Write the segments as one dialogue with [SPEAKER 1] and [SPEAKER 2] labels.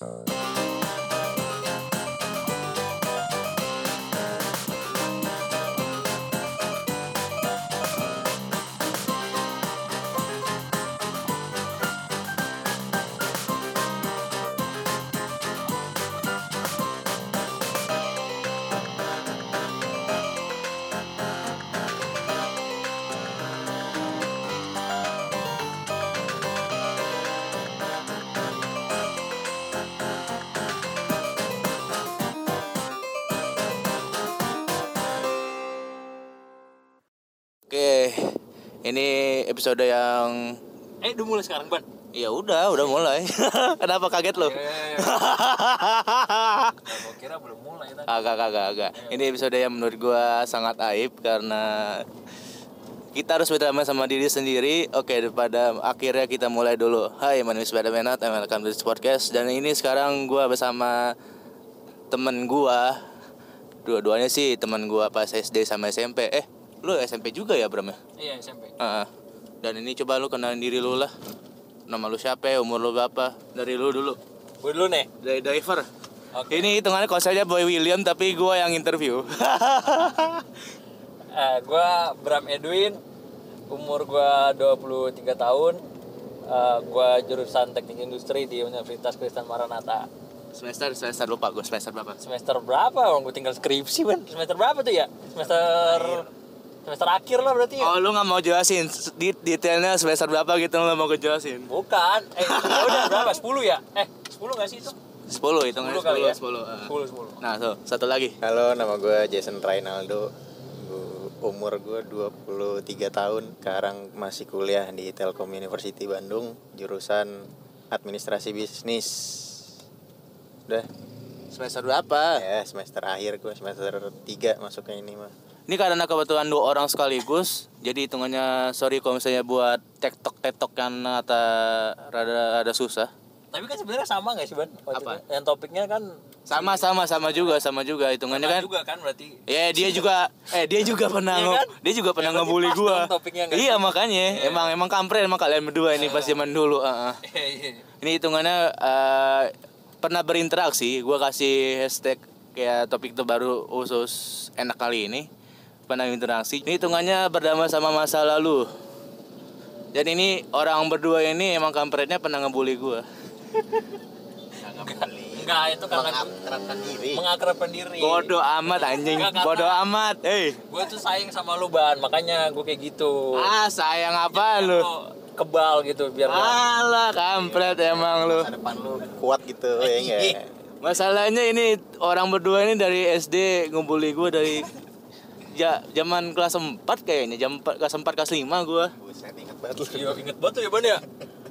[SPEAKER 1] Uh... ini episode yang
[SPEAKER 2] Eh, udah mulai sekarang, Ban.
[SPEAKER 1] ya udah, udah mulai. Kenapa kaget lo?
[SPEAKER 2] Gua kira belum mulai tadi.
[SPEAKER 1] Kagak, kagak, kagak. Ini episode yang menurut gua sangat aib karena kita harus berdamai sama diri sendiri. Oke, daripada akhirnya kita mulai dulu. Hai, my name is Spider-Man and welcome to this podcast. Dan ini sekarang gua bersama temen gua. Dua-duanya sih teman gua pas SD sama SMP. Eh, lu SMP juga ya, Bram ya?
[SPEAKER 2] Iya, SMP.
[SPEAKER 1] Heeh. Dan ini coba lu kenalin diri lu lah. Nama lu siapa? Umur lu berapa? Dari lu dulu.
[SPEAKER 2] Gue dulu nih.
[SPEAKER 1] Dari driver.
[SPEAKER 2] Oke.
[SPEAKER 1] Ini hitungannya konsepnya Boy William tapi gua yang interview.
[SPEAKER 2] Eh, gua Bram Edwin. Umur gua 23 tahun. Eh, gua jurusan Teknik Industri di Universitas Kristen Maranatha.
[SPEAKER 1] semester semester lupa gua semester berapa?
[SPEAKER 2] Semester berapa? Orang gue tinggal skripsi, Ban. Semester berapa tuh ya? Semester semester akhir lah berarti ya.
[SPEAKER 1] Oh, lu nggak mau jelasin di detailnya semester berapa gitu lu nggak mau jelasin.
[SPEAKER 2] Bukan. Eh, ya udah berapa? 10 ya? Eh, 10 gak sih itu?
[SPEAKER 1] 10 hitungannya
[SPEAKER 2] 10 kali
[SPEAKER 1] 10
[SPEAKER 2] ya?
[SPEAKER 1] 10.
[SPEAKER 2] 10 10.
[SPEAKER 1] Nah, tuh, satu lagi.
[SPEAKER 3] Halo, nama gue Jason Rainaldo. Gua- Umur gue 23 tahun. Sekarang masih kuliah di Telkom University Bandung, jurusan Administrasi Bisnis. Udah,
[SPEAKER 1] Semester berapa?
[SPEAKER 3] ya semester akhir gue semester 3 masuknya ini mah.
[SPEAKER 1] Ini karena kebetulan dua orang sekaligus, jadi hitungannya sorry kalau misalnya buat tektok tektok yang atau rada rada susah.
[SPEAKER 2] Tapi kan sebenarnya sama gak sih, Ban?
[SPEAKER 1] Apa?
[SPEAKER 2] Yang topiknya kan
[SPEAKER 1] Sama sama sama juga sama juga hitungannya
[SPEAKER 2] sama
[SPEAKER 1] kan.
[SPEAKER 2] juga kan berarti.
[SPEAKER 1] Ya dia juga eh dia juga pernah
[SPEAKER 2] Iya
[SPEAKER 1] nge-
[SPEAKER 2] kan?
[SPEAKER 1] dia juga pernah
[SPEAKER 2] Ya,
[SPEAKER 1] ngebully gua.
[SPEAKER 2] nggak
[SPEAKER 1] Iya makanya emang emang kampret emang kalian berdua ini pas zaman dulu.
[SPEAKER 2] Iya, iya.
[SPEAKER 1] Ini hitungannya eh, pernah berinteraksi. Gua kasih hashtag kayak topik terbaru khusus enak kali ini. Pernah berinteraksi. Ini hitungannya berdamai sama masa lalu. Dan ini orang berdua ini emang kampretnya pernah ngebully gua.
[SPEAKER 2] Enggak, itu karena
[SPEAKER 3] Mengakrabkan diri.
[SPEAKER 2] mengakrabkan diri.
[SPEAKER 1] Bodoh amat anjing. Bodoh amat. Eh.
[SPEAKER 2] Gue tuh sayang sama lu, Ban. Makanya gue kayak gitu.
[SPEAKER 1] Ah, sayang apa lu?
[SPEAKER 2] Lu kebal gitu biar
[SPEAKER 1] Alah, kampret emang lu.
[SPEAKER 3] Masa depan lu kuat gitu ya enggak?
[SPEAKER 1] Masalahnya ini orang berdua ini dari SD ngebully gue dari ja, zaman kelas 4 kayaknya, jam 4, kelas 4 kelas 5 gue.
[SPEAKER 3] Buset inget banget.
[SPEAKER 2] Iya, inget banget tuh ya, Ban ya.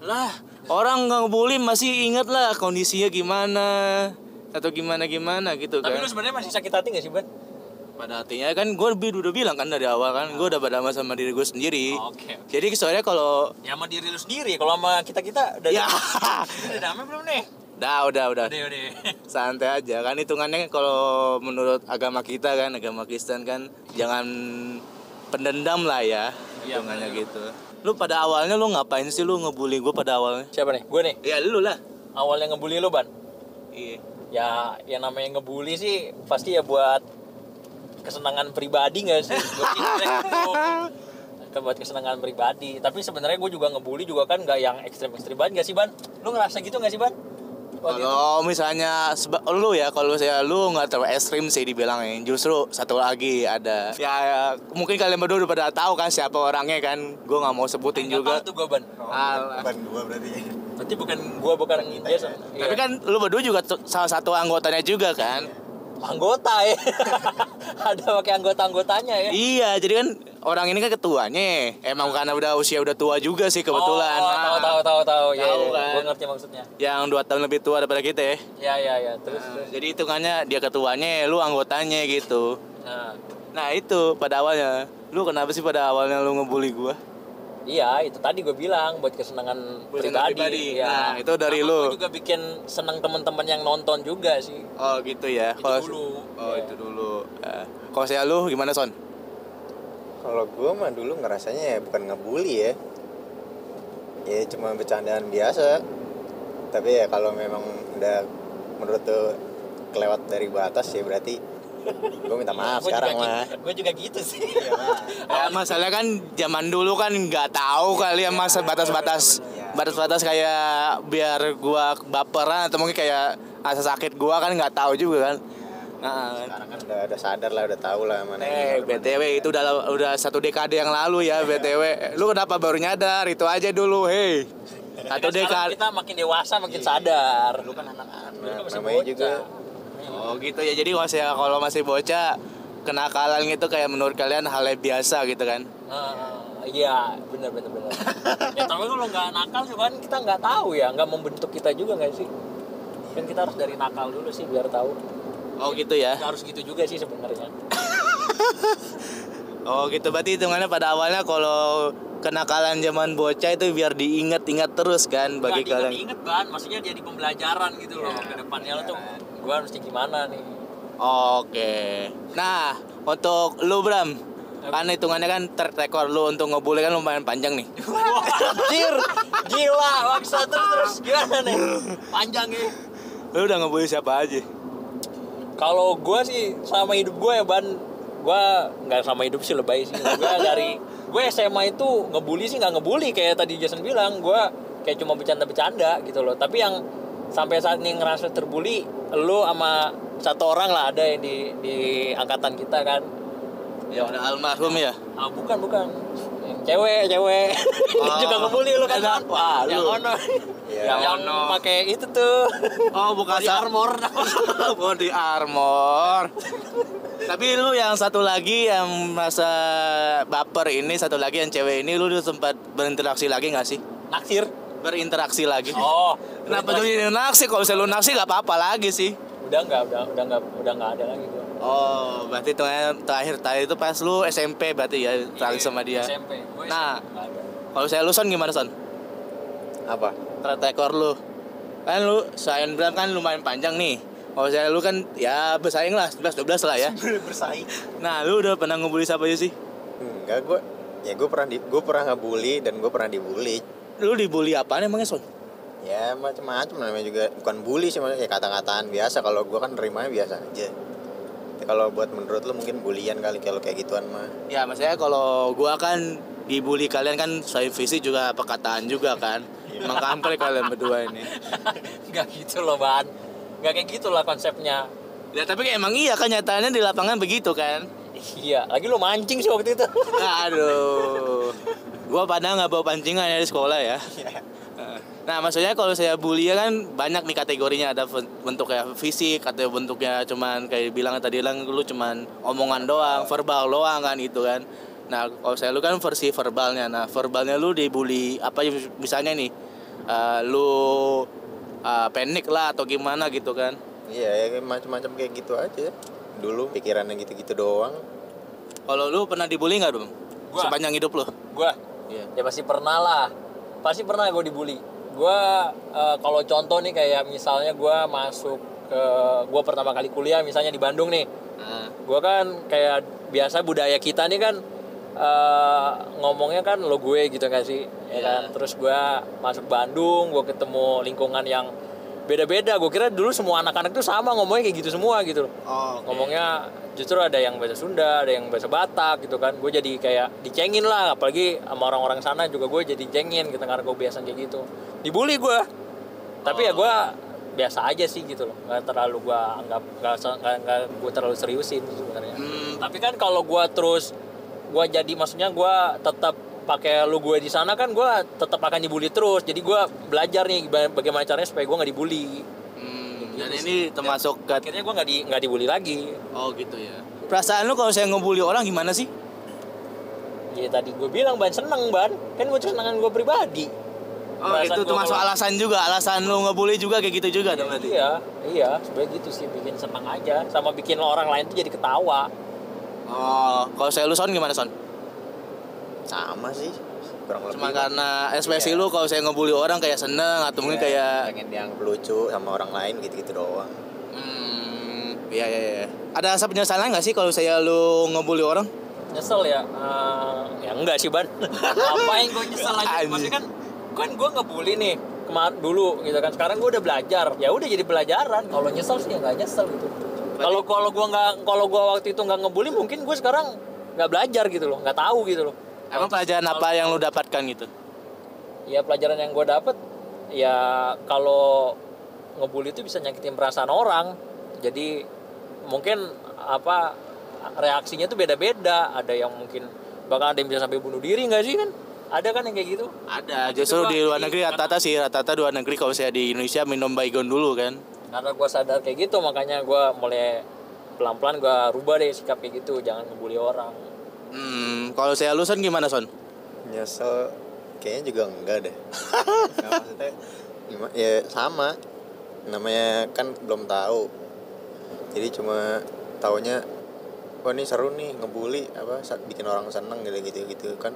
[SPEAKER 1] Lah, orang nggak ngebully masih inget lah kondisinya gimana atau gimana gimana gitu
[SPEAKER 2] Tapi
[SPEAKER 1] kan.
[SPEAKER 2] lu sebenarnya masih sakit hati gak sih, Ban?
[SPEAKER 1] Pada artinya kan gue udah bilang kan dari awal kan, gue udah berdamai sama diri gue sendiri.
[SPEAKER 2] Oke.
[SPEAKER 1] Jadi soalnya kalau
[SPEAKER 2] Ya sama diri lu sendiri. Kalau sama kita-kita udah
[SPEAKER 1] ya,
[SPEAKER 2] udah damai belum nih?
[SPEAKER 1] Dah udah udah.
[SPEAKER 2] Udah, udah.
[SPEAKER 1] santai aja kan hitungannya kalau menurut agama kita kan agama Kristen kan jangan pendendam lah ya
[SPEAKER 2] Iya,
[SPEAKER 1] hitungannya gitu lu pada awalnya lu ngapain sih lu ngebully gue pada awalnya
[SPEAKER 2] Siapa nih? Gue nih.
[SPEAKER 1] ya lu lah
[SPEAKER 2] Awalnya ngebully lu, Ban.
[SPEAKER 1] iya
[SPEAKER 2] Ya, yang namanya ngebully sih pasti ya buat kesenangan pribadi gak sih? Ke buat kesenangan pribadi. Tapi sebenarnya gue juga ngebully juga kan gak yang ekstrem-ekstrem banget gak sih, Ban? Lu ngerasa gitu gak sih, Ban? Itu?
[SPEAKER 1] kalau misalnya seba- lu ya kalau saya lu nggak terlalu ekstrim sih dibilangin justru satu lagi ada ya, ya, mungkin kalian berdua udah pada tahu kan siapa orangnya kan gue nggak mau sebutin juga
[SPEAKER 2] tahu tuh gue, Ban.
[SPEAKER 1] Alah.
[SPEAKER 3] Bukan gua berarti.
[SPEAKER 2] Berarti bukan gue bukan
[SPEAKER 3] ya.
[SPEAKER 1] tapi kan lu berdua juga salah satu anggotanya juga kan
[SPEAKER 2] anggota ya. Ada pakai anggota-anggotanya ya.
[SPEAKER 1] Iya, jadi kan orang ini kan ketuanya. Emang karena udah usia udah tua juga sih kebetulan.
[SPEAKER 2] Oh,
[SPEAKER 1] Ah,
[SPEAKER 2] tahu tahu tahu tahu. Ya,
[SPEAKER 1] Tahu kan.
[SPEAKER 2] Gue ngerti maksudnya.
[SPEAKER 1] Yang dua tahun lebih tua daripada kita ya.
[SPEAKER 2] Ya ya ya. Terus
[SPEAKER 1] Nah,
[SPEAKER 2] terus.
[SPEAKER 1] jadi hitungannya dia ketuanya, lu anggotanya gitu.
[SPEAKER 2] Nah,
[SPEAKER 1] Nah itu pada awalnya. Lu kenapa sih pada awalnya lu ngebully gua?
[SPEAKER 2] Iya itu tadi gue bilang buat kesenangan
[SPEAKER 1] Buat
[SPEAKER 2] pribadi.
[SPEAKER 1] pribadi. Nah, itu dari
[SPEAKER 2] Sama
[SPEAKER 1] lu.
[SPEAKER 2] Gue juga bikin senang teman-teman yang nonton juga sih.
[SPEAKER 1] Oh gitu ya.
[SPEAKER 2] Itu
[SPEAKER 1] Kalau-
[SPEAKER 2] dulu.
[SPEAKER 1] Oh
[SPEAKER 2] Iya.
[SPEAKER 1] itu dulu. Eh, Kalau saya lu gimana Son?
[SPEAKER 3] Kalau gue mah dulu ngerasanya ya bukan ngebully ya. Ya cuma bercandaan biasa. tapi ya kalau memang udah menurut tuh kelewat dari batas ya berarti gue minta maaf
[SPEAKER 2] Gua
[SPEAKER 3] sekarang mah
[SPEAKER 2] gitu- gua juga gitu sih
[SPEAKER 1] Ya, masalahnya kan zaman dulu kan nggak tahu kali ya masa batas-batas batas-batas kayak biar gua baperan atau mungkin kayak rasa sakit gua kan nggak tahu juga kan. Nah,
[SPEAKER 3] sekarang kan udah, udah sadar lah udah tahu lah mana
[SPEAKER 1] eh
[SPEAKER 3] benar, mana
[SPEAKER 1] BTW itu udah udah satu dekade yang lalu ya BTW. Lu kenapa baru nyadar itu aja dulu, hei. Satu
[SPEAKER 2] Kan
[SPEAKER 1] dekade.
[SPEAKER 2] kita makin dewasa makin sadar
[SPEAKER 3] Lu kan anak-anak
[SPEAKER 2] kan
[SPEAKER 3] namanya
[SPEAKER 2] bocah.
[SPEAKER 3] juga
[SPEAKER 1] Oh gitu ya. Jadi masih kalau masih bocah kenakalan gitu kayak menurut kalian hal yang biasa gitu kan.
[SPEAKER 2] Ah, iya benar benar benar. Ya tapi kalau nggak nakal juga kan kita nggak tahu ya. Nggak membentuk kita juga nggak sih? Kan kita harus dari nakal dulu sih biar tahu.
[SPEAKER 1] Oh gitu ya.
[SPEAKER 2] Nggak harus gitu juga sih sebenarnya.
[SPEAKER 1] Oh gitu. Berarti hitungannya pada awalnya kalau kenakalan zaman bocah itu biar diingat-ingat terus kan bagi kalian.
[SPEAKER 2] diinget ban maksudnya jadi pembelajaran gitu loh ke depannya. Lo tuh gue harus gimana nih?
[SPEAKER 1] Oke. Nah, untuk lu Bram, kan hitungannya kan track record lu untuk ngebully kan lumayan panjang nih.
[SPEAKER 2] Anjir, gila maksa terus terus. Gimana nih? Panjang ya
[SPEAKER 1] Lu udah ngebully siapa aja?
[SPEAKER 2] kalau gue sih sama hidup gue ya ban gue nggak sama hidup sih lebay sih. Gue dari gue SMA itu ngebully sih nggak ngebully kayak tadi Jason bilang. Gue kayak cuma bercanda-bercanda gitu loh. Tapi yang sampai saat ini ngerasa terbully lu sama satu orang lah ada yang di di angkatan kita kan
[SPEAKER 1] Ya udah almarhum ya.
[SPEAKER 2] ah bukan bukan Yang cewek cewek
[SPEAKER 1] Oh.
[SPEAKER 2] juga ngebully lu kan
[SPEAKER 1] Enak. Wah,
[SPEAKER 2] yang
[SPEAKER 1] lu.
[SPEAKER 2] ono yang
[SPEAKER 1] Yang ono.
[SPEAKER 2] pakai itu tuh
[SPEAKER 1] Oh, bukan
[SPEAKER 2] Body armor
[SPEAKER 1] Body armor. Tapi lu yang satu lagi yang masa baper ini satu lagi yang cewek ini lu udah sempat berinteraksi lagi nggak sih?
[SPEAKER 2] naksir
[SPEAKER 1] Berinteraksi lagi.
[SPEAKER 2] oh
[SPEAKER 1] Kenapa tuh ini naksi? Kalau misalnya lu naksi gak apa-apa lagi sih.
[SPEAKER 2] udah nggak udah udah nggak udah nggak ada lagi gua
[SPEAKER 1] Oh, berarti terakhir terakhir terakhir itu pas lu SMP berarti ya terakhir sama dia.
[SPEAKER 2] SMP Gua
[SPEAKER 1] Nah.
[SPEAKER 2] SMP nggak ada.
[SPEAKER 1] Kalau saya lu son gimana son?
[SPEAKER 3] apa
[SPEAKER 1] Track record lu. Kan lu saya bilang kan lumayan panjang nih. Kalau saya lu kan ya bersaing lah 11 12 lah ya.
[SPEAKER 3] bersaing
[SPEAKER 1] Nah, lu udah pernah ngebully siapa aja sih?
[SPEAKER 3] enggak gue ya gue pernah di gue pernah ngebully dan gue pernah dibully
[SPEAKER 1] Lu dibully apaan emangnya son?
[SPEAKER 3] ya macam-macam namanya juga bukan bully sih maksudnya ya kata-kataan biasa kalau gue kan nerimanya biasa aja Tapi kalau buat menurut lu mungkin bulian kali kalau kayak gituan mah
[SPEAKER 1] Ya maksudnya kalau gua kan dibully kalian kan selain fisik juga perkataan juga kan. Emang kampret kalian berdua ini.
[SPEAKER 2] nggak gitu loh ban nggak kayak gitu lah konsepnya
[SPEAKER 1] Ya tapi emang iya kan nyatanya di lapangan begitu kan.
[SPEAKER 2] Iya lagi lu mancing sih waktu itu
[SPEAKER 1] Aduh. Gua padahal nggak bawa pancingan ya di sekolah ya. Nah, maksudnya kalau saya bully ya kan banyak nih kategorinya ada fen- bentuknya fisik atau bentuknya cuman kayak bilang tadi bilang lu cuman omongan doang, verbal doang kan gitu kan. Nah, kalau saya lu kan versi verbalnya. Nah, verbalnya lu dibully apa ya, misalnya nih eh, lu eh, panik lah atau gimana gitu kan.
[SPEAKER 3] iya ya macam-macam kayak gitu aja dulu pikirannya gitu-gitu doang
[SPEAKER 1] Kalau lu pernah dibully nggak, Dong?
[SPEAKER 2] Gua.
[SPEAKER 1] Sepanjang hidup lu?
[SPEAKER 2] gua
[SPEAKER 1] Iya.
[SPEAKER 2] ya pasti pernah lah pasti pernah gue dibully gue kalau contoh nih kayak misalnya gue masuk ke gue pertama kali kuliah misalnya di Bandung nih
[SPEAKER 1] Nah,
[SPEAKER 2] gue kan kayak biasa budaya kita nih kan eh, ngomongnya kan lo gue gitu kan sih ya
[SPEAKER 1] Iya.
[SPEAKER 2] kan terus gue masuk Bandung gue ketemu lingkungan yang beda-beda gue kira dulu semua anak-anak tuh sama ngomongnya kayak gitu semua gitu loh.
[SPEAKER 1] Oh, oke.
[SPEAKER 2] ngomongnya justru ada yang bahasa Sunda ada yang bahasa Batak gitu kan. Gue jadi kayak dicengin lah apalagi sama orang-orang sana juga gue jadi cengin gitu karena gue biasa kayak gitu. Dibully gue tapi ya gue biasa aja sih gitu loh. Nggak terlalu gue anggap nggak gue terlalu seriusin sebenarnya.
[SPEAKER 1] Hmm,
[SPEAKER 2] tapi kan kalau gue terus gue jadi maksudnya gue tetap pakai lu gue di sana kan gue tetap akan dibully terus. Jadi gue belajar nih ba- bagaimana caranya supaya gue nggak dibully.
[SPEAKER 1] Hmm, dan ini termasuk ke
[SPEAKER 2] akhirnya gue nggak di nggak dibully lagi.
[SPEAKER 1] Oh gitu ya. Perasaan lu kalau saya ngebully orang gimana sih?
[SPEAKER 2] ya tadi gue bilang ban seneng ban. Kan gue kesenangan gue pribadi.
[SPEAKER 1] Oh
[SPEAKER 2] Perasaan
[SPEAKER 1] itu termasuk alasan juga, alasan lu ngebully juga kayak gitu juga dong berarti.
[SPEAKER 2] iya iya. Sebenarnya gitu sih bikin seneng aja. Sama bikin orang lain tuh jadi ketawa.
[SPEAKER 1] Oh, kalau saya lu son gimana son?
[SPEAKER 3] Sama sih. Kurang lebih.
[SPEAKER 1] Cuma karena ekspresi lu kalau saya ngebully orang kayak seneng atau mungkin
[SPEAKER 3] Iya,
[SPEAKER 1] kayak
[SPEAKER 3] pengen dianggap lucu sama orang lain gitu-gitu doang.
[SPEAKER 1] Hmm, iya iya iya. Ada rasa penyesalan nggak sih kalau saya lu ngebully orang?
[SPEAKER 2] nyesel ya? Eh, ya enggak sih ban. Apa yang gue nyesel
[SPEAKER 1] Anjing.
[SPEAKER 2] maksudnya kan kan gue ngebully nih kemar dulu gitu kan. Sekarang gue udah belajar. Ya udah jadi pelajaran. Kalau nyesel sih ya nggak nyesel gitu. Kalau kalau gue nggak kalau gue waktu itu nggak ngebully mungkin gue sekarang nggak belajar gitu loh. Nggak tahu gitu loh
[SPEAKER 1] Emang pelajaran apa yang lu dapatkan gitu?
[SPEAKER 2] ya pelajaran yang gue dapet ya kalau ngebully itu bisa nyakitin perasaan orang. Jadi mungkin apa reaksinya tuh beda-beda. Ada yang mungkin bahkan ada yang bisa sampai bunuh diri nggak sih kan? Ada kan yang kayak gitu?
[SPEAKER 1] Ada, justru di luar negeri rata-rata sih, rata-rata luar negeri kalau saya di Indonesia minum baygon dulu kan.
[SPEAKER 2] karena gue sadar kayak gitu makanya gue mulai pelan-pelan gue rubah deh sikap kayak gitu. Jangan ngebully orang
[SPEAKER 1] Hmm, kalau saya lu Son gimana Son?
[SPEAKER 3] Nyesel kayaknya juga enggak deh. Maksudnya gimana? Ya sama. Namanya kan belum tahu. Jadi cuma taunya wah ini seru nih ngebully apa bikin orang seneng gitu gitu gitu kan.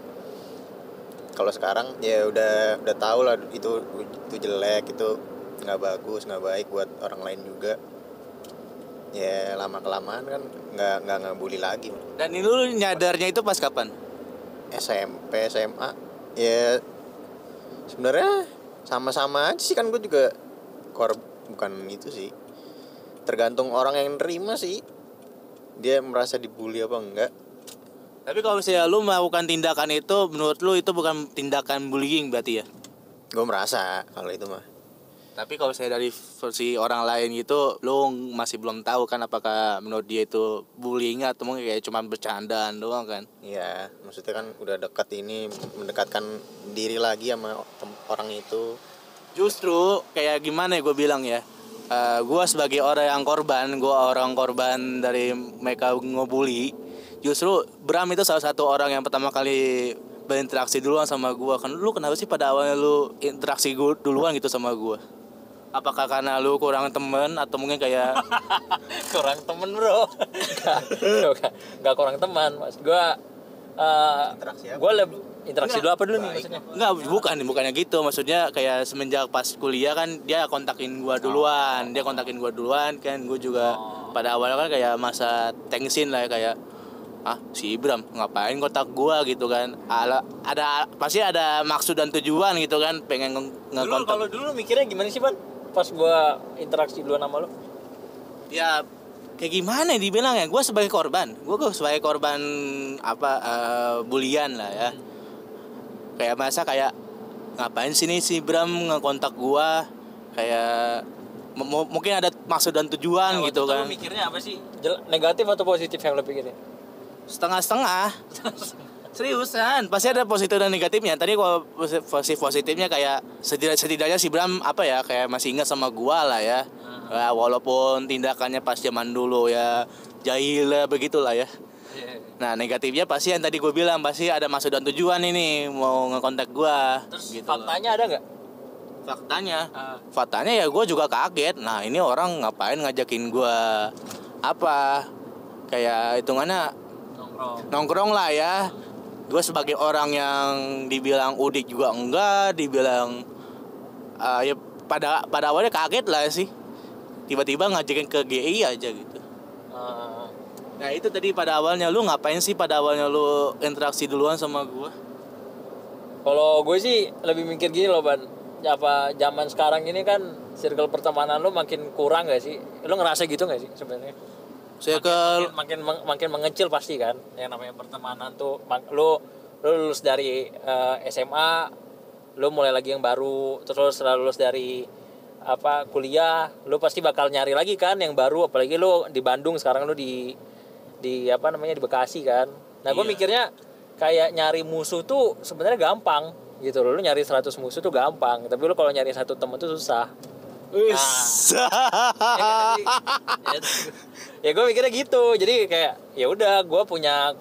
[SPEAKER 3] Kalau sekarang ya udah udah tahu lah itu itu jelek itu nggak bagus nggak baik buat orang lain juga. Ya lama kelamaan kan nggak nggak ngebully lagi.
[SPEAKER 1] Dan ini lu nyadarnya itu pas kapan?
[SPEAKER 3] SMP SMA ya sebenarnya sama-sama aja sih kan gue juga kor bukan itu sih tergantung orang yang nerima sih dia merasa dibully apa enggak
[SPEAKER 1] Tapi kalau saya lu melakukan tindakan itu menurut lu itu bukan tindakan bullying berarti ya?
[SPEAKER 3] gue merasa kalau itu mah
[SPEAKER 1] Tapi kalau saya dari versi orang lain gitu, lu masih belum tahu kan apakah menurut dia itu bullying atau mungkin kayak cuma bercandaan doang kan?
[SPEAKER 3] Iya, maksudnya kan udah dekat ini mendekatkan diri lagi sama orang itu.
[SPEAKER 1] Justru kayak gimana ya gue bilang ya Eh Gue sebagai orang yang korban Gue orang korban dari mereka ngebully Justru Bram itu salah satu orang yang pertama kali berinteraksi duluan sama gue Kan lu kenapa sih pada awalnya lu interaksi gua duluan gitu sama gue Apakah karena lu kurang temen atau mungkin kayak
[SPEAKER 2] kurang temen bro Nggak- nggak kurang teman mas gue
[SPEAKER 3] Interaksi apa?
[SPEAKER 2] gue lebih interaksi dulu apa dulu nih maksudnya
[SPEAKER 1] Enggak, bukan, bukannya gitu. Maksudnya kayak semenjak pas kuliah kan dia kontakin gua duluan. Dia kontakin gua duluan kan gua juga pada awalnya kan kayak masa tensin lah ya, kayak ah si Ibram ngapain kontak gua gitu kan. Ala, ada pasti ada maksud dan tujuan gitu kan pengen nge-
[SPEAKER 2] dulu
[SPEAKER 1] ngekontak.
[SPEAKER 2] kalau dulu mikirnya gimana sih ban pas gue interaksi duluan sama lo
[SPEAKER 1] Ya kayak gimana dibilang ya? Gua sebagai korban. Gua gua sebagai korban apa eh, bulian lah ya. Kayak masa kayak ngapain sih nih si Bram ngekontak gua kayak mungkin ada maksud dan tujuan
[SPEAKER 2] Nah,
[SPEAKER 1] gitu kan.
[SPEAKER 2] mikirnya apa sih negatif atau positif yang lo pikirin
[SPEAKER 1] Setengah-setengah. Seriusan, pasti ada positif dan negatifnya. Tadi kalau posi- positif positifnya kayak setidak setidaknya si Bram apa ya kayak masih ingat sama gua lah ya. Ya, walaupun tindakannya pas zaman dulu ya jahil ya begitulah ya. Nah negatifnya pasti yang tadi gue bilang pasti ada maksud dan tujuan ini mau ngekontak gua.
[SPEAKER 2] terus
[SPEAKER 1] gitu loh.
[SPEAKER 2] faktanya ada nggak
[SPEAKER 1] Faktanya,
[SPEAKER 2] Ah.
[SPEAKER 1] faktanya ya gue juga kaget. Nah ini orang ngapain ngajakin gua apa kayak hitungannya
[SPEAKER 2] nongkrong
[SPEAKER 1] nongkrong lah ya. Gue sebagai orang yang dibilang udik juga enggak, dibilang eh, ya pada pada awalnya kaget lah sih. Tiba-tiba ngajakin ke GI aja gitu.
[SPEAKER 2] Ah,
[SPEAKER 1] Nah itu tadi pada awalnya lu ngapain sih pada awalnya lu interaksi duluan sama gua?
[SPEAKER 2] kalau gue sih lebih mikir gini loh ban apa zaman sekarang ini kan circle pertemanan lo makin kurang gak sih lo ngerasa gitu gak sih sebenarnya
[SPEAKER 1] Saya ke
[SPEAKER 2] makin makin meng- makin mengecil pasti kan yang namanya pertemanan tuh. Lo lo lulus dari eh, SMA lo mulai lagi yang baru terus setelah lulus dari apa kuliah lo pasti bakal nyari lagi kan yang baru. Apalagi lo di Bandung sekarang lo di di apa namanya di Bekasi kan. Nah gue
[SPEAKER 1] Iya.
[SPEAKER 2] mikirnya kayak nyari musuh tuh sebenarnya gampang gitu loh. Lo nyari 100 musuh tuh gampang tapi lo kalau nyari satu temen tuh susah
[SPEAKER 1] Wis.
[SPEAKER 2] ya, ya gue mikirnya gitu. Jadi kayak ya udah gue punya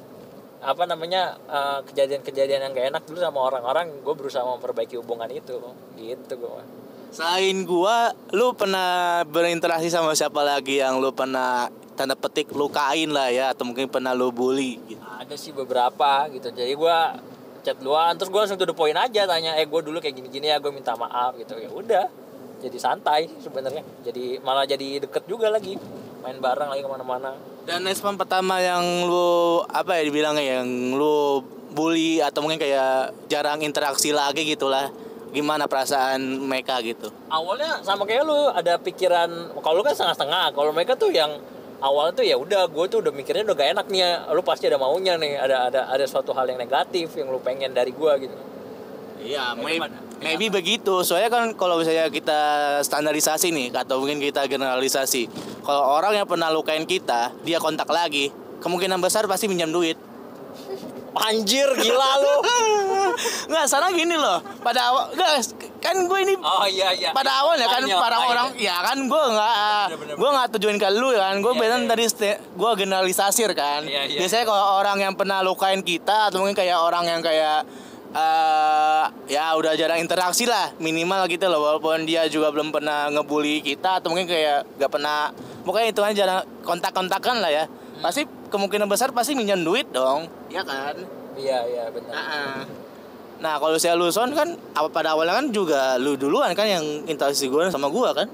[SPEAKER 2] apa namanya eh, kejadian-kejadian yang gak enak dulu sama orang-orang gue berusaha memperbaiki hubungan itu. Gitu gue
[SPEAKER 1] Selain gua, lu pernah berinteraksi sama siapa lagi yang lu pernah tanda petik lukain lah ya atau mungkin pernah lu bully gitu.
[SPEAKER 2] ada sih beberapa gitu. Jadi gue chat duluan terus gue langsung to the point aja tanya eh gue dulu kayak gini-gini ya gue minta maaf gitu. Ya udah jadi santai sebenarnya. Jadi malah jadi deket juga lagi. Main bareng lagi ke mana-mana.
[SPEAKER 1] Dan respon pertama yang lu apa ya dibilangnya yang lu bully atau mungkin kayak jarang interaksi lagi gitu lah. gimana perasaan mereka gitu?
[SPEAKER 2] Awalnya sama kayak lu ada pikiran kalau lu kan setengah-setengah. Kalau mereka tuh yang awalnya tuh ya udah gue tuh udah mikirnya udah gak enak nih ya. lu pasti ada maunya nih ada ada ada suatu hal yang negatif yang lu pengen dari gue gitu.
[SPEAKER 1] Iya,
[SPEAKER 2] Ya,
[SPEAKER 1] maybe, maybe begitu. Soalnya kan kalau misalnya kita standarisasi nih, atau mungkin kita generalisasi, kalau orang yang pernah lukain kita, dia kontak lagi, kemungkinan besar pasti minjam duit.
[SPEAKER 2] anjir gila lu
[SPEAKER 1] Nggak, sana gini loh. Pada awal, nggak, kan gue ini
[SPEAKER 2] oh iya iya
[SPEAKER 1] pada awalnya kan para
[SPEAKER 2] makanya.
[SPEAKER 1] orang ya kan gue nggak
[SPEAKER 2] Bener-bener.
[SPEAKER 1] gue nggak tujuin ke lu kan gue
[SPEAKER 2] Iya,
[SPEAKER 1] bilang
[SPEAKER 2] iya.
[SPEAKER 1] tadi gue generalisasir kan
[SPEAKER 2] Iya, iya.
[SPEAKER 1] biasanya kalau orang yang pernah lukain kita atau mungkin kayak orang yang kayak eh ya udah jarang interaksi lah minimal gitu loh walaupun dia juga belum pernah ngebully kita atau mungkin kayak gak pernah pokoknya itu kan jarang kontak-kontakan lah ya
[SPEAKER 2] Hmm.
[SPEAKER 1] pasti kemungkinan besar pasti minjem duit dong ya kan
[SPEAKER 2] iya iya benar
[SPEAKER 1] Nah, Nah kalau saya Luson kan apa pada awalnya kan juga lu duluan kan yang interaksi gue sama gue kan?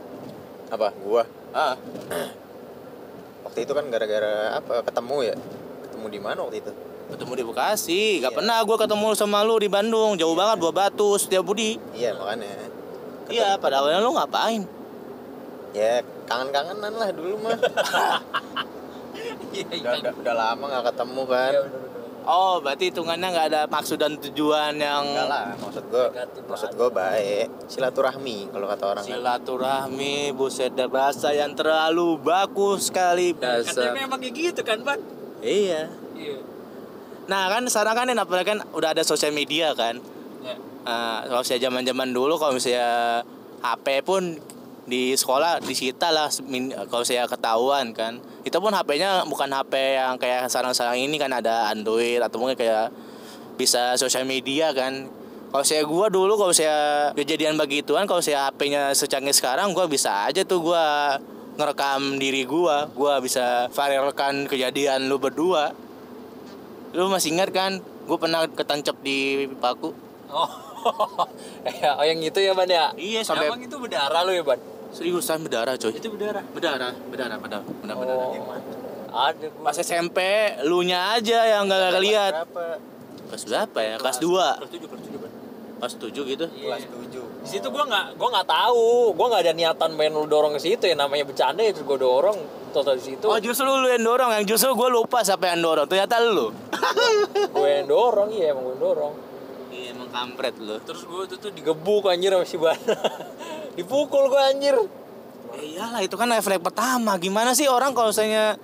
[SPEAKER 3] Apa? Gua.
[SPEAKER 1] Ah.
[SPEAKER 3] Waktu itu kan gara-gara apa? Ketemu ya? Ketemu di mana waktu itu?
[SPEAKER 1] Ketemu di Bekasi, gak
[SPEAKER 3] Iya.
[SPEAKER 1] pernah gue ketemu sama lu di Bandung, jauh banget dua batu setiap budi.
[SPEAKER 3] Iya makanya.
[SPEAKER 1] Iya, pada awalnya lu ngapain?
[SPEAKER 3] Ya kangen-kangenan lah dulu mah.
[SPEAKER 2] iya
[SPEAKER 3] udah, udah, udah lama nggak ketemu kan.
[SPEAKER 2] Iya, bener, bener.
[SPEAKER 1] Oh, berarti hitungannya nggak ada maksud dan tujuan yang
[SPEAKER 3] Enggak lah, maksud gua
[SPEAKER 2] Negatif
[SPEAKER 3] maksud gua baik. Silaturahmi kalau kata orang kan.
[SPEAKER 1] silaturahmi, buset dah bahasa yang terlalu bagus sekali
[SPEAKER 2] Katanya
[SPEAKER 1] bahasa.
[SPEAKER 2] memang kayak gitu kan ban
[SPEAKER 1] Iya.
[SPEAKER 2] iya
[SPEAKER 1] Nah kan sekarang kan apalagi kan udah ada sosial media kan.
[SPEAKER 2] ya.
[SPEAKER 1] Nah, kalau saya zaman-zaman dulu kalau misalnya HP pun di sekolah disita lah kalau saya ketahuan kan. Itu pun HP-nya bukan HP yang kayak sekarang-sekarang ini kan ada Android atau mungkin kayak bisa sosial media kan. Kalau saya gua dulu kalau saya kejadian begituan kalau saya HP-nya secanggih sekarang gua bisa aja tuh gua ngerekam diri gua, gua bisa viralkan kejadian lu berdua. Lu masih ingat kan? Gue pernah ketancap di paku.
[SPEAKER 2] oh ya, oh yang itu ya ban ya
[SPEAKER 1] Iya, sampai-
[SPEAKER 2] emang itu berdarah lu ya ban
[SPEAKER 1] Seriusan berdarah coy.
[SPEAKER 2] itu berdarah
[SPEAKER 1] Berdarah, berdarah, berdarah, berdarah. berdarah.
[SPEAKER 2] oh ada gua
[SPEAKER 1] Pas SMP, lu nya aja yang gak lihat.
[SPEAKER 3] Berapa?
[SPEAKER 1] Kelas berapa ya? Kelas 2.
[SPEAKER 2] kelas tujuh kelas tujuh ban
[SPEAKER 1] Kelas 7 gitu.
[SPEAKER 2] Iya.
[SPEAKER 3] Kelas 7.
[SPEAKER 2] di situ gua nggak gua nggak tahu gua nggak ada niatan main lu dorong ke situ ya namanya bercanda ya terus gua dorong total di situ
[SPEAKER 1] Oh justru lu yang dorong, yang justru gue lupa siapa yang dorong. Ternyata lu.
[SPEAKER 2] gue yang dorong iya emang gue yang dorong
[SPEAKER 1] Iya emang kampret lu.
[SPEAKER 2] terus gue tuh, tuh digebuk anjir sama si Bana dipukul gue anjir
[SPEAKER 1] Eh, iyalah itu kan refleks pertama. Gimana sih orang kalau misalnya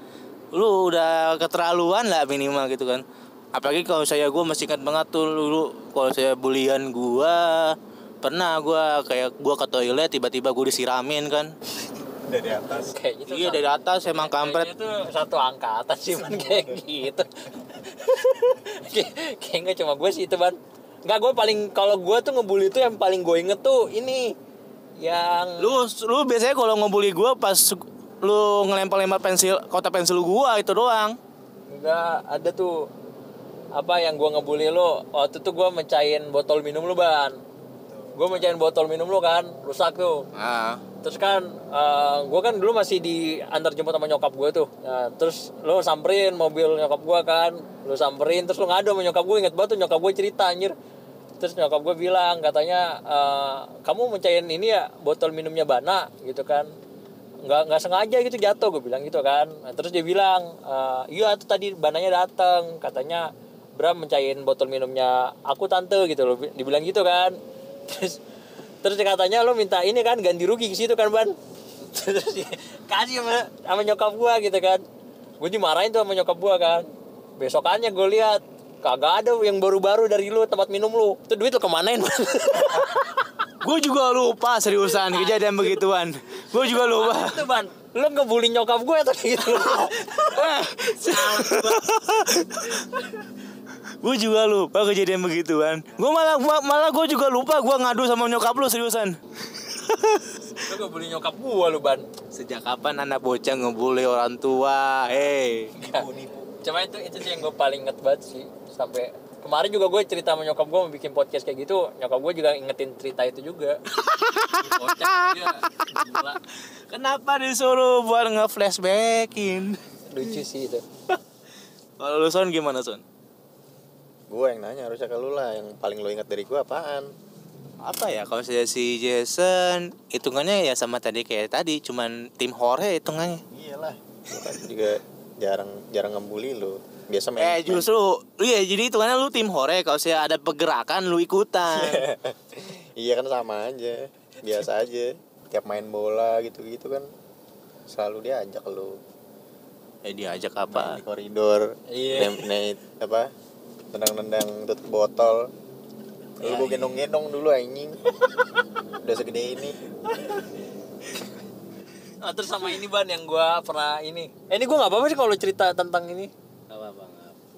[SPEAKER 1] lu udah keterlaluan lah minimal gitu kan. Apalagi kalau saya gue masih ingat banget tuh dulu kalau saya bulian gua pernah gua kayak gua ke toilet tiba-tiba gue disiramin kan.
[SPEAKER 3] Dari atas.
[SPEAKER 2] kayaknya tuh
[SPEAKER 1] Iya
[SPEAKER 2] satu-
[SPEAKER 1] dari atas emang kampret.
[SPEAKER 2] tuh satu angkatan sih man kayak gitu Kayak- kayak nggak cuma gue sih itu ban nggak gue paling kalau gue tuh ngebully tuh yang paling gue inget tuh ini yang
[SPEAKER 1] Lu lu biasanya kalau ngebully gua pas lu ngelempar-lempar pensil kotak pensil gua itu doang.
[SPEAKER 2] Enggak, ada tuh apa yang gua ngebully lo waktu itu gua mecahin botol minum lu ban gua mecahin botol minum lu kan rusak tuh
[SPEAKER 1] Ah.
[SPEAKER 2] Terus kan eh, gua kan dulu masih di antar jemput sama nyokap gue tuh. Nah, terus lo samperin mobil nyokap gua kan. Lo samperin terus lo ngadu sama nyokap gue inget banget tuh nyokap gue cerita anjir. Terus nyokap gue bilang katanya eh, kamu mecahin ini ya botol minumnya Bana gitu kan. Nggak nggak sengaja gitu jatuh. Gue bilang gitu kan. Nah, terus dia bilang "Eh, iya tuh tadi bananya datang katanya Bram mencahin botol minumnya aku tante gitu loh. Dibilang gitu kan. Terus terus katanya lo minta ini kan ganti rugi ke situ kan ban? Terus kasih sama, sama nyokap gua gitu kan. Gue dimarahin tuh sama nyokap gua kan. Besokannya gue lihat kagak ada yang baru-baru dari lu tempat minum lu. Itu duit lu kemanain ban?
[SPEAKER 1] Gue juga lupa seriusan kejadian begituan. Gue juga lupa.
[SPEAKER 2] itu ban? Lu ngebully nyokap gue atau gitu
[SPEAKER 1] gue juga lupa kejadian begituan. Gue malah ma- malah gue juga lupa gue ngadu sama nyokap lu seriusan.
[SPEAKER 2] lu ngebully nyokap gua lu ban
[SPEAKER 1] Sejak kapan anak bocah ngebully orang tua? Hei.
[SPEAKER 2] cuma itu itu sih yang gue paling inget banget sih sampai kemarin juga gue cerita sama nyokap gue mau bikin podcast kayak gitu nyokap gue juga ingetin cerita itu juga dia.
[SPEAKER 1] Kenapa disuruh buat nge-flashbackin?
[SPEAKER 2] lucu sih itu
[SPEAKER 1] Kalau lu Son gimana Son?
[SPEAKER 3] Gue yang nanya harusnya ke lu lah yang paling lu ingat dari gue apaan?
[SPEAKER 1] apa ya kalau saya si Jason hitungannya ya sama tadi kayak tadi cuman tim hore hitungannya.
[SPEAKER 3] Iyalah kan juga jarang jarang ngebully lu. Biasa main
[SPEAKER 1] eh justru iya jadi hitungannya lu tim hore kalau saya ada pergerakan lu ikutan.
[SPEAKER 3] Iya kan sama aja biasa aja. Tiap main bola gitu gitu kan selalu diajak lu.
[SPEAKER 1] Eh diajak
[SPEAKER 3] main
[SPEAKER 1] apa
[SPEAKER 3] di koridor
[SPEAKER 2] Iya.
[SPEAKER 3] naik apa tendang-tendang tutup botol. Lu
[SPEAKER 1] Ya,
[SPEAKER 3] gua
[SPEAKER 1] iya.
[SPEAKER 3] gendong-gendong dulu anjing. Udah segede ini.
[SPEAKER 2] Ah, terus sama ini ban yang gua pernah ini. Eh ini gua nggak apa-apa sih kalau cerita tentang ini.
[SPEAKER 1] Gak apa-apa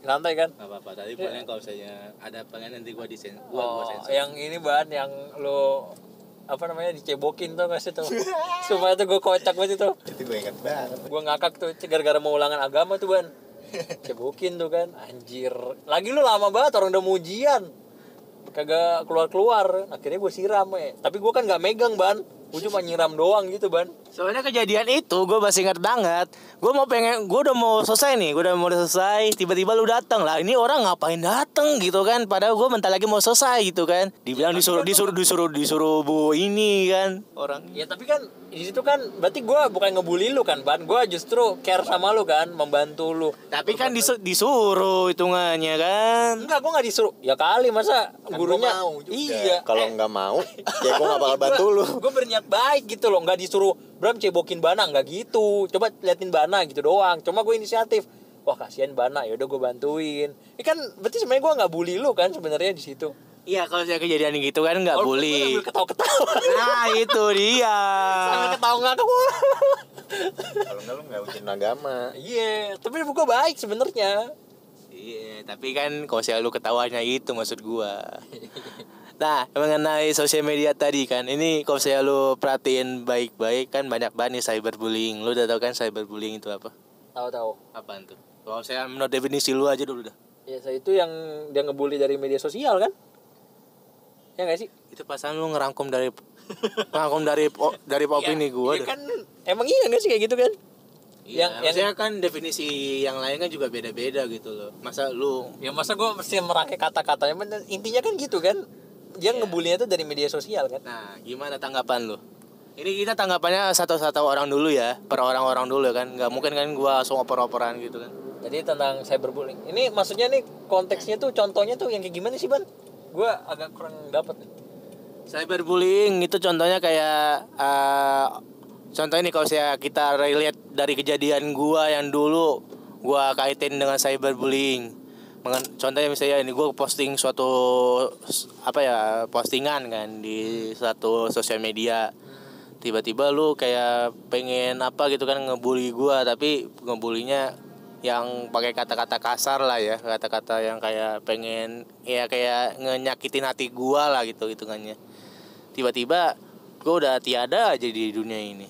[SPEAKER 2] Santai kan?
[SPEAKER 1] gak apa-apa tadi
[SPEAKER 2] paling
[SPEAKER 1] kalau saya ada pengen nanti gua desain
[SPEAKER 2] Oh, yang ini ban yang lo apa namanya dicebokin tuh gak sih tuh? Supaya tuh gue kocak banget itu.
[SPEAKER 3] Itu gue ingat banget.
[SPEAKER 2] Gue ngakak tuh gara-gara mau ulangan agama tuh ban cebokin tuh kan anjir. Lagi lu lama banget orang udah mau ujian kagak keluar keluar akhirnya gue siram eh. Tapi gue kan nggak megang ban gue cuma nyiram doang gitu ban
[SPEAKER 1] Soalnya kejadian itu gue masih ingat banget. Gue mau pengen, gue udah mau selesai nih, gue udah mau selesai. Tiba-tiba lu datang lah. Ini orang ngapain datang gitu kan? Padahal gue bentar lagi mau selesai gitu kan. Dibilang disuruh disuruh disuruh disuruh bu ini kan orang.
[SPEAKER 2] ya tapi kan di situ kan berarti gue bukan ngebully lu kan ban gue justru care sama lu kan membantu lu
[SPEAKER 1] Tapi kan disu- disuruh hitungannya kan.
[SPEAKER 2] enggak gue nggak disuruh ya kali masa
[SPEAKER 3] Kan
[SPEAKER 2] gurunya
[SPEAKER 3] mau juga.
[SPEAKER 2] iya
[SPEAKER 3] kalau nggak mau ya gue nggak bakal bantu lu
[SPEAKER 2] gue berniat baik gitu loh nggak disuruh Bram cebokin Bana. Nggak gitu. Coba liatin Bana gitu doang. Cuma gue inisiatif. Wah kasihan Bana ya udah gue bantuin. Ini kan berarti sebenarnya gue nggak bully lu kan sebenarnya di situ.
[SPEAKER 1] Iya kalau saya kejadian gitu kan nggak bully.
[SPEAKER 2] ketawa-ketawa.
[SPEAKER 1] Nah itu dia.
[SPEAKER 2] sambil ketawa ngakak
[SPEAKER 3] kalau nggak lu nggak ujian agama.
[SPEAKER 2] Iya tapi gue baik sebenarnya.
[SPEAKER 1] Iya, tapi kan kalau saya lu ketawanya itu maksud gua. Nah, mengenai sosial media tadi kan, ini kalau saya lu perhatiin baik-baik kan banyak banget nih cyberbullying. Lu udah tau kan cyberbullying itu apa?
[SPEAKER 2] tahu-tahu
[SPEAKER 1] Apaan tuh? Kalau saya menurut definisi lu aja dulu dah.
[SPEAKER 2] ya saya itu yang dia ngebully dari media sosial kan ya nggak sih
[SPEAKER 1] Itu pasan lu ngerangkum dari ngerangkum dari po- dari opini
[SPEAKER 2] Iya,
[SPEAKER 1] gua
[SPEAKER 2] iya
[SPEAKER 1] dah.
[SPEAKER 2] kan emang iya nggak sih kayak gitu kan
[SPEAKER 1] Iya,
[SPEAKER 2] yang- yang-
[SPEAKER 1] maksudnya kan definisi yang lain kan juga beda-beda gitu loh. Masa lu
[SPEAKER 2] ya masa gue mesti merangkai kata-katanya intinya kan gitu kan dia
[SPEAKER 1] Iya.
[SPEAKER 2] ngebullynya tuh dari media sosial kan
[SPEAKER 1] Nah, gimana tanggapan lu? Ini kita tanggapannya satu-satu orang dulu ya, per orang-orang dulu ya kan. Nggak mungkin kan gua langsung oper-operan gitu kan.
[SPEAKER 2] Jadi tentang cyberbullying. Ini maksudnya nih konteksnya tuh contohnya tuh yang kayak gimana sih, Ban? Gua agak kurang dapat.
[SPEAKER 1] Cyberbullying itu contohnya kayak eh contoh ini kalau saya kita relate dari kejadian gua yang dulu gua kaitin dengan cyberbullying. Mengen- Contohnya misalnya ini gua posting suatu apa ya postingan kan di satu sosial media. Tiba-tiba lu kayak pengen apa gitu kan ngebully gua tapi ngebulinya yang pakai kata-kata kasar lah ya kata-kata yang kayak pengen ya kayak ngenyakitin hati gua lah gitu hitungannya tiba-tiba gue udah tiada aja di dunia ini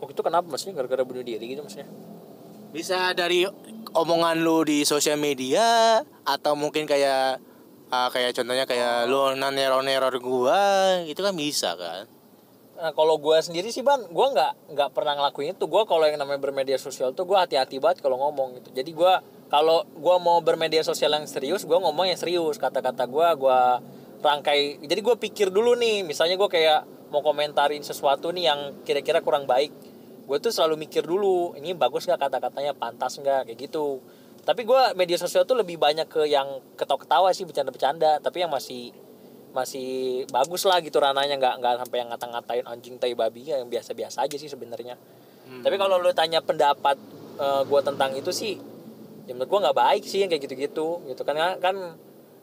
[SPEAKER 2] Oh, itu kenapa maksudnya gara-gara bunuh diri gitu maksudnya?
[SPEAKER 1] bisa dari omongan lu di sosial media atau mungkin kayak ah, kayak contohnya kayak lu neror neror gua itu kan bisa kan
[SPEAKER 2] Nah, kalau gua sendiri sih, Ban, gua nggak nggak pernah ngelakuin itu. Gua kalau yang namanya bermedia sosial tuh gua hati-hati banget kalau ngomong gitu. Jadi gua kalau gua mau bermedia sosial yang serius, gua ngomong yang serius. Kata-kata gua gua rangkai. Jadi gua pikir dulu nih, misalnya gua kayak mau komentarin sesuatu nih yang kira-kira kurang baik. Gue tuh selalu mikir dulu, ini bagus nggak kata-katanya, pantas nggak kayak gitu. Tapi gua media sosial tuh lebih banyak ke yang ketawa-ketawa sih, bercanda-bercanda. Tapi yang masih masih bagus lah gitu rananya nggak nggak sampai yang ngata-ngatain anjing tai babi ya yang biasa-biasa aja sih sebenarnya tapi kalau lu tanya pendapat eh, gua tentang itu sih ya menurut gua nggak baik sih yang kayak gitu-gitu gitu kan kan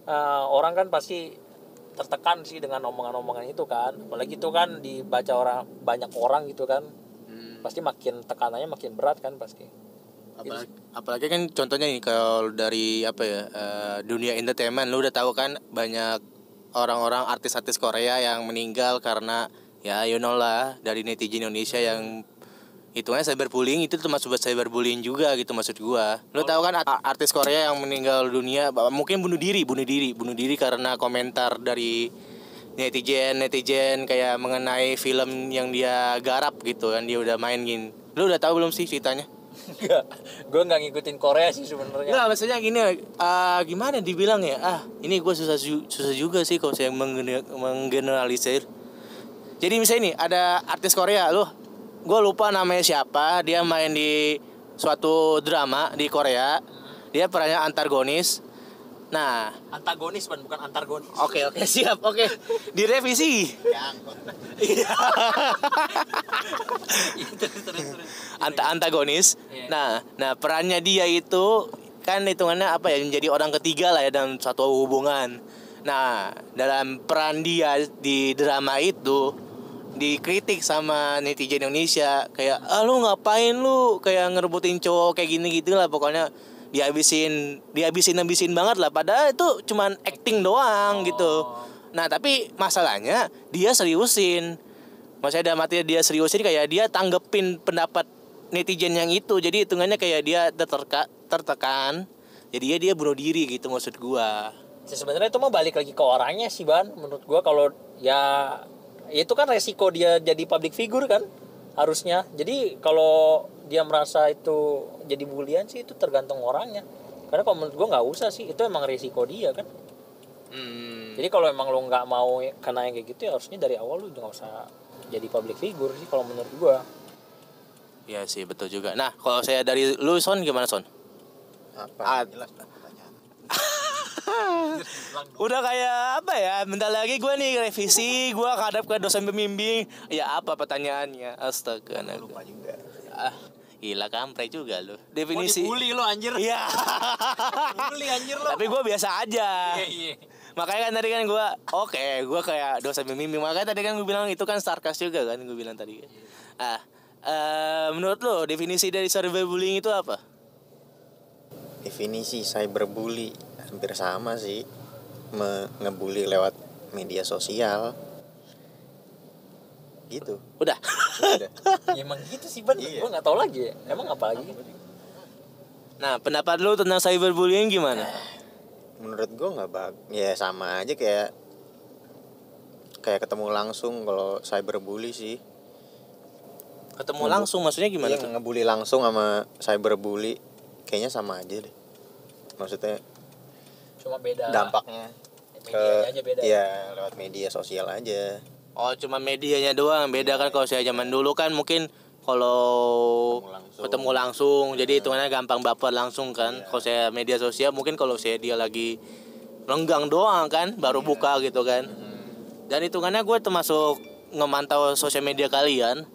[SPEAKER 2] eh, orang kan pasti tertekan sih dengan omongan-omongan itu kan apalagi itu kan dibaca orang banyak orang gitu kan pasti makin tekanannya makin berat kan pasti
[SPEAKER 1] apalagi, apalagi kan contohnya nih kalau dari apa ya eh, dunia entertainment lu udah tahu kan banyak orang-orang artis-artis Korea yang meninggal karena ya you know lah dari netizen Indonesia yang hitungannya cyberbullying itu termasuk buat cyberbullying juga gitu maksud gua. Lu tahu kan artis Korea yang meninggal dunia mungkin bunuh diri, bunuh diri, bunuh diri karena komentar dari netizen netizen kayak mengenai film yang dia garap gitu kan dia udah mainin. Lu udah tahu belum sih ceritanya?
[SPEAKER 2] Enggak, gue nggak ngikutin Korea sih sebenarnya.
[SPEAKER 1] Enggak, maksudnya gini, ah, gimana dibilang ya? Ah, ini gue susah susah juga sih kalau saya menggene- menggeneralisir. Jadi misalnya nih, ada artis Korea, loh, gue lupa namanya siapa, dia main di suatu drama di Korea, dia perannya antagonis. Nah,
[SPEAKER 2] Antagonis ban bukan antagonis.
[SPEAKER 1] oke oke siap, oke, direvisi. Iya.
[SPEAKER 2] terus terus terus.
[SPEAKER 1] Anta antagonis.
[SPEAKER 2] Iya.
[SPEAKER 1] Nah, nah perannya dia itu kan hitungannya apa ya menjadi orang ketiga lah ya dalam suatu hubungan. Nah, dalam peran dia di drama itu dikritik sama netizen Indonesia kayak ah lu ngapain lu kayak ngerebutin cowok kayak gini gitu lah pokoknya dihabisin dihabisin habisin banget lah. Padahal itu cuman acting doang gitu. Nah tapi masalahnya dia seriusin. Maksudnya dalam arti dia seriusin kayak dia tanggepin pendapat netizen yang itu. Jadi hitungannya kayak dia terteka, tertekan. Jadi dia dia bunuh diri gitu maksud gua.
[SPEAKER 2] Ya, sebenarnya itu mah balik lagi ke orangnya sih ban. Menurut gua kalau ya itu kan resiko dia jadi public figure kan harusnya. Jadi kalau dia merasa itu jadi bulian sih itu tergantung orangnya. Karena kalau menurut gua nggak usah sih itu emang resiko dia kan.
[SPEAKER 1] hmm.
[SPEAKER 2] Jadi kalau emang lo nggak mau kena yang kayak gitu ya harusnya dari awal lu nggak usah jadi public figure sih kalau menurut gua.
[SPEAKER 1] Iya sih betul juga. Nah kalau saya dari lu Son gimana Son?
[SPEAKER 3] Apa?
[SPEAKER 1] Ad-
[SPEAKER 3] Jelas pertanyaan.
[SPEAKER 1] Udah kayak apa ya? Bentar lagi gue nih revisi, gue kadap ke dosen pembimbing. Ya apa pertanyaannya? Astaga.
[SPEAKER 3] Lupa juga.
[SPEAKER 1] Ah, gila kampret juga lu.
[SPEAKER 2] Mau
[SPEAKER 1] Definisi.
[SPEAKER 2] dibully lo anjir.
[SPEAKER 1] Iya.
[SPEAKER 2] Bully anjir lo.
[SPEAKER 1] Tapi gue biasa aja.
[SPEAKER 2] Iya, iya.
[SPEAKER 1] Makanya kan tadi kan gue, oke, gue kayak dosen pembimbing. Makanya tadi kan gue bilang itu kan sarkas juga kan gue bilang tadi. Ah, eh, menurut lo definisi dari cyberbullying itu apa?
[SPEAKER 3] Definisi cyberbully hampir sama sih. Me- ngebully lewat media sosial. Gitu.
[SPEAKER 1] Udah.
[SPEAKER 3] Udah.
[SPEAKER 2] Ya, emang gitu sih ban.
[SPEAKER 3] Iya.
[SPEAKER 2] Gua nggak tahu lagi. ya. Emang apa lagi?
[SPEAKER 1] Nah, pendapat lu tentang cyberbullying gimana?
[SPEAKER 3] Menurut gua nggak bag. Ya sama aja kayak kayak ketemu langsung kalau cyberbully sih.
[SPEAKER 1] Ketemu langsung maksudnya gimana
[SPEAKER 3] Iya,
[SPEAKER 1] tuh?
[SPEAKER 3] ngebully langsung sama cyberbully kayaknya sama aja deh. Maksudnya
[SPEAKER 2] Cuma beda.
[SPEAKER 3] dampaknya ke
[SPEAKER 2] aja beda.
[SPEAKER 3] ya lewat media sosial aja.
[SPEAKER 1] Oh cuma medianya doang. Beda kan kalau saya zaman dulu kan mungkin kalau
[SPEAKER 3] Ketemu langsung.
[SPEAKER 1] ketemu langsung. Jadi hitungannya gampang baper langsung kan. Kalau saya media sosial mungkin kalau saya dia lagi lenggang doang kan baru buka gitu kan. Dan hitungannya gue termasuk ngemantau sosial media kalian.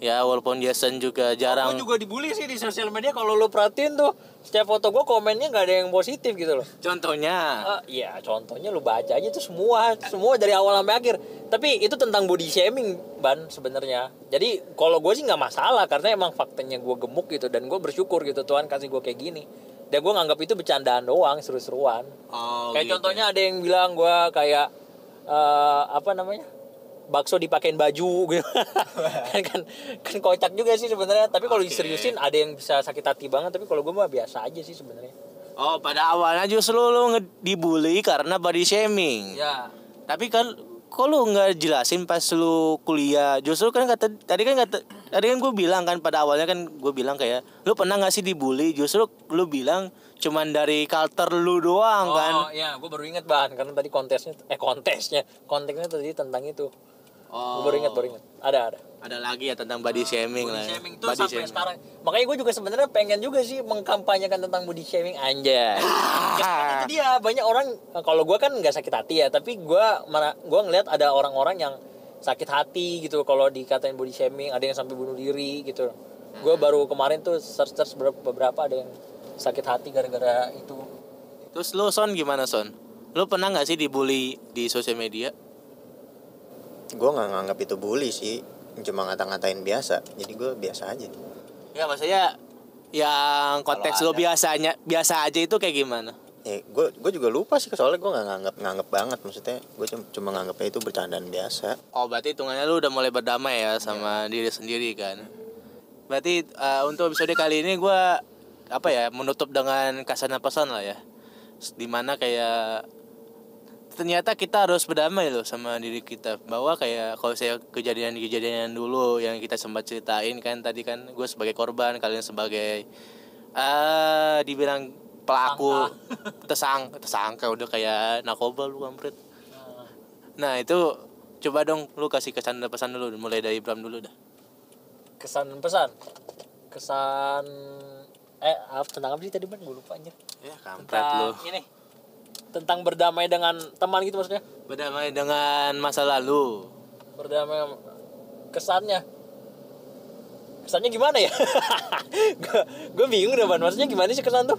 [SPEAKER 1] Ya walaupun Jason juga jarang
[SPEAKER 2] Gue juga dibully sih di sosial media. Kalau lo perhatiin tuh setiap foto gue komennya nggak ada yang positif gitu loh.
[SPEAKER 1] contohnya
[SPEAKER 2] Ah, Iya contohnya lu baca aja tuh semua semua dari awal sampai akhir. Tapi itu tentang body shaming ban sebenarnya. Jadi kalau gue sih nggak masalah karena emang faktanya gue gemuk gitu dan gue bersyukur gitu Tuhan kasih gue kayak gini. Dan gue nganggap itu bercandaan doang seru-seruan.
[SPEAKER 1] oh,
[SPEAKER 2] kayak
[SPEAKER 1] gitu.
[SPEAKER 2] contohnya ada yang bilang gue kayak eh, apa namanya bakso dipakein baju gitu kan kan kan kocak juga sih sebenarnya tapi kalau
[SPEAKER 1] Oke.
[SPEAKER 2] diseriusin ada yang bisa sakit hati banget tapi kalau gue mah biasa aja sih sebenarnya
[SPEAKER 1] oh pada awalnya justru lu dibully karena body shaming
[SPEAKER 2] ya
[SPEAKER 1] Tapi kan kok lu nggak jelasin pas lu kuliah? Justru kan kata tadi kan kata tadi kan gue bilang kan pada awalnya kan gue bilang kayak lu pernah nggak sih dibully? Justru lu bilang cuman dari culture lu doang kan.
[SPEAKER 2] Oh ya, gue baru inget bahan karena tadi kontesnya, eh kontesnya, konteksnya tadi tentang itu.
[SPEAKER 1] Oh.
[SPEAKER 2] Gue baru inget, baru inget. Ada, ada.
[SPEAKER 1] Ada lagi ya tentang body shaming lah.
[SPEAKER 2] Body
[SPEAKER 1] ya.
[SPEAKER 2] shaming tuh
[SPEAKER 1] Body
[SPEAKER 2] sampai
[SPEAKER 1] shaming.
[SPEAKER 2] sekarang. Makanya gue juga sebenarnya pengen juga sih mengkampanyekan tentang body shaming anjay. Ya, itu dia banyak orang kalau gue kan nggak sakit hati ya, tapi gue mana gue ngeliat ada orang-orang yang sakit hati gitu kalau dikatain body shaming, ada yang sampai bunuh diri gitu. Gue baru kemarin tuh search search beberapa ada yang sakit hati gara-gara itu.
[SPEAKER 1] Terus lu Son gimana Son? Lu pernah nggak sih dibully di sosial media?
[SPEAKER 3] Gue nggak nganggap itu bully sih, cuma ngata-ngatain biasa. Jadi gue biasa aja.
[SPEAKER 1] Ya maksudnya yang konteks
[SPEAKER 3] ada.
[SPEAKER 1] biasanya biasa aja itu kayak gimana?
[SPEAKER 3] Eh, gue gue juga lupa sih soalnya gue nggak nganggap nganggap banget maksudnya gue cuma, cuma nganggapnya itu bercandaan biasa.
[SPEAKER 1] Oh berarti hitungannya lu udah mulai berdamai ya sama diri sendiri kan. Berarti eh, untuk episode kali ini gua apa ya menutup dengan kasana pesan lah ya. Di mana kayak ternyata kita harus berdamai loh sama diri kita. Bahwa kayak kalau saya kejadian-kejadian dulu yang kita sempat ceritain kan tadi kan gue sebagai korban kalian sebagai ah dibilang pelaku tersang tersangka udah kayak narkoba lu kampret. Nah itu coba dong lu kasih kesan dan pesan dulu mulai dari Bram dulu dah.
[SPEAKER 2] Kesan pesan? Kesan eh apa tentang apa sih tadi ban gue lupa anjir.
[SPEAKER 1] Ya kampret lu.
[SPEAKER 2] tentang ini tentang berdamai dengan teman gitu maksudnya?
[SPEAKER 1] Berdamai dengan masa lalu.
[SPEAKER 2] Berdamai kesannya. Kesannya gimana ya? Gue bingung deh ban maksudnya gimana sih kesan tuh?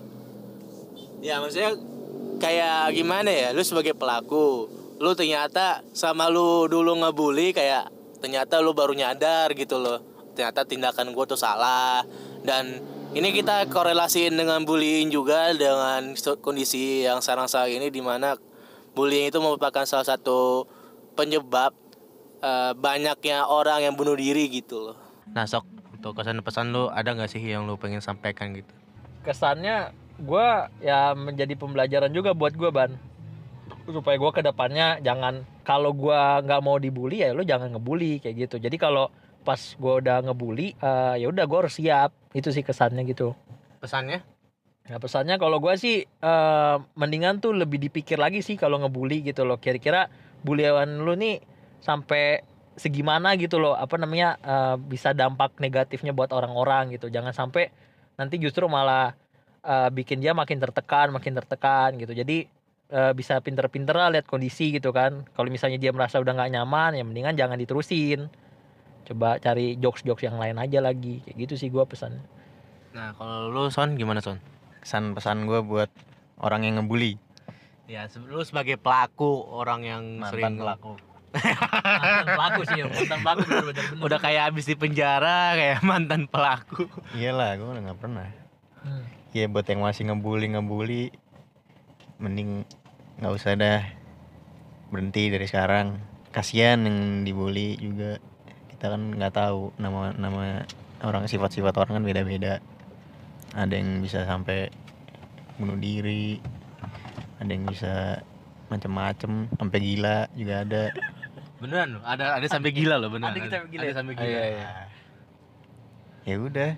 [SPEAKER 1] Ya maksudnya kayak gimana ya? Lu sebagai pelaku Lu ternyata sama lu dulu ngebully kayak Ternyata lu baru nyadar gitu loh. Ternyata tindakan gue tuh salah Dan ini kita korelasiin dengan bullying juga Dengan kondisi yang sekarang saat ini Di mana bullying itu merupakan salah satu penyebab eh, Banyaknya orang yang bunuh diri gitu loh. Nah sok untuk kesan pesan lu ada gak sih yang lu pengen sampaikan gitu?
[SPEAKER 2] Kesannya gue ya menjadi pembelajaran juga buat gue ban. Supaya gue ke depannya jangan kalau gue nggak mau dibully ya lo jangan ngebully kayak gitu. Jadi kalau pas gue udah ngebully eh, ya udah gue harus siap itu sih kesannya gitu
[SPEAKER 1] Pesannya?
[SPEAKER 2] Nah pesannya kalau gue sih eh, mendingan tuh lebih dipikir lagi sih kalau ngebully gitu loh. Kira-kira bulian lu nih sampai segimana gitu loh. Apa namanya eh, bisa dampak negatifnya buat orang-orang gitu. Jangan sampai nanti justru malah eh, bikin dia makin tertekan, makin tertekan gitu. Jadi eh, bisa pinter-pinter lah lihat kondisi gitu kan. Kalau misalnya dia merasa udah nggak nyaman ya mendingan jangan diterusin. Coba cari jokes-jokes yang lain aja lagi. Kayak gitu sih gue pesan.
[SPEAKER 1] Nah kalau lu Son gimana Son?
[SPEAKER 3] kesan pesan gue buat orang yang ngebully
[SPEAKER 1] Ya, lu sebagai pelaku orang yang sering
[SPEAKER 3] mantan pelaku
[SPEAKER 2] mantan pelaku sih mantan pelaku bener-bener bener.
[SPEAKER 1] udah kayak habis di penjara kayak mantan pelaku.
[SPEAKER 3] iyalah gue udah nggak pernah
[SPEAKER 2] Hmm.
[SPEAKER 3] ya buat yang masih ngebully ngebully mending nggak usah dah berhenti dari sekarang kasihan yang dibully juga kita kan nggak tahu nama nama orang sifat-sifat orang kan beda-beda ada yang bisa sampai bunuh diri ada yang bisa macem-macem sampai gila juga ada
[SPEAKER 1] Beneran loh, ada ada sampai gila loh beneran.
[SPEAKER 2] Ada kita sampai gila
[SPEAKER 1] Ada
[SPEAKER 2] ya?
[SPEAKER 1] sampai
[SPEAKER 2] Ah,
[SPEAKER 1] gila.
[SPEAKER 2] iya, iya.
[SPEAKER 3] ya udah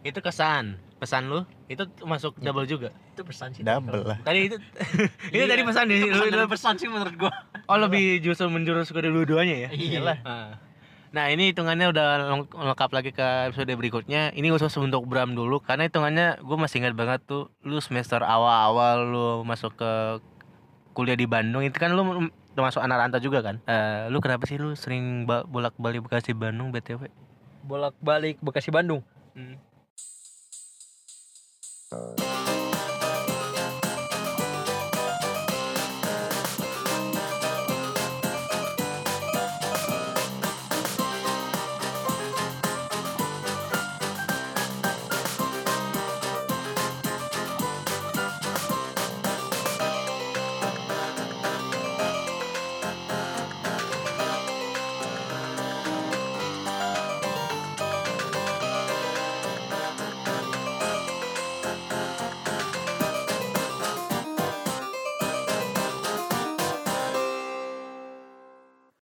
[SPEAKER 1] Itu kesan, pesan lu itu masuk double juga.
[SPEAKER 2] itu pesan sih
[SPEAKER 3] double lah
[SPEAKER 1] Tadi itu itu
[SPEAKER 2] Iya,
[SPEAKER 1] tadi pesan di
[SPEAKER 2] itu
[SPEAKER 1] lu,
[SPEAKER 2] pesan, pesan sih menurut gua
[SPEAKER 1] Oh lebih justru menjurus ke dua-duanya ya?
[SPEAKER 2] Iyalah.
[SPEAKER 1] Ah. Nah ini hitungannya udah leng- lengkap lagi ke episode berikutnya Ini khusus untuk Bram dulu Karena hitungannya gue masih ingat banget tuh Lu semester awal-awal lu masuk ke kuliah di Bandung Itu kan lu termasuk anak rantau juga kan Eh, Lu kenapa sih lu sering ba- bolak-balik Bekasi Bandung BTW?
[SPEAKER 2] bolak balik Bekasi Bandung
[SPEAKER 1] Hmm.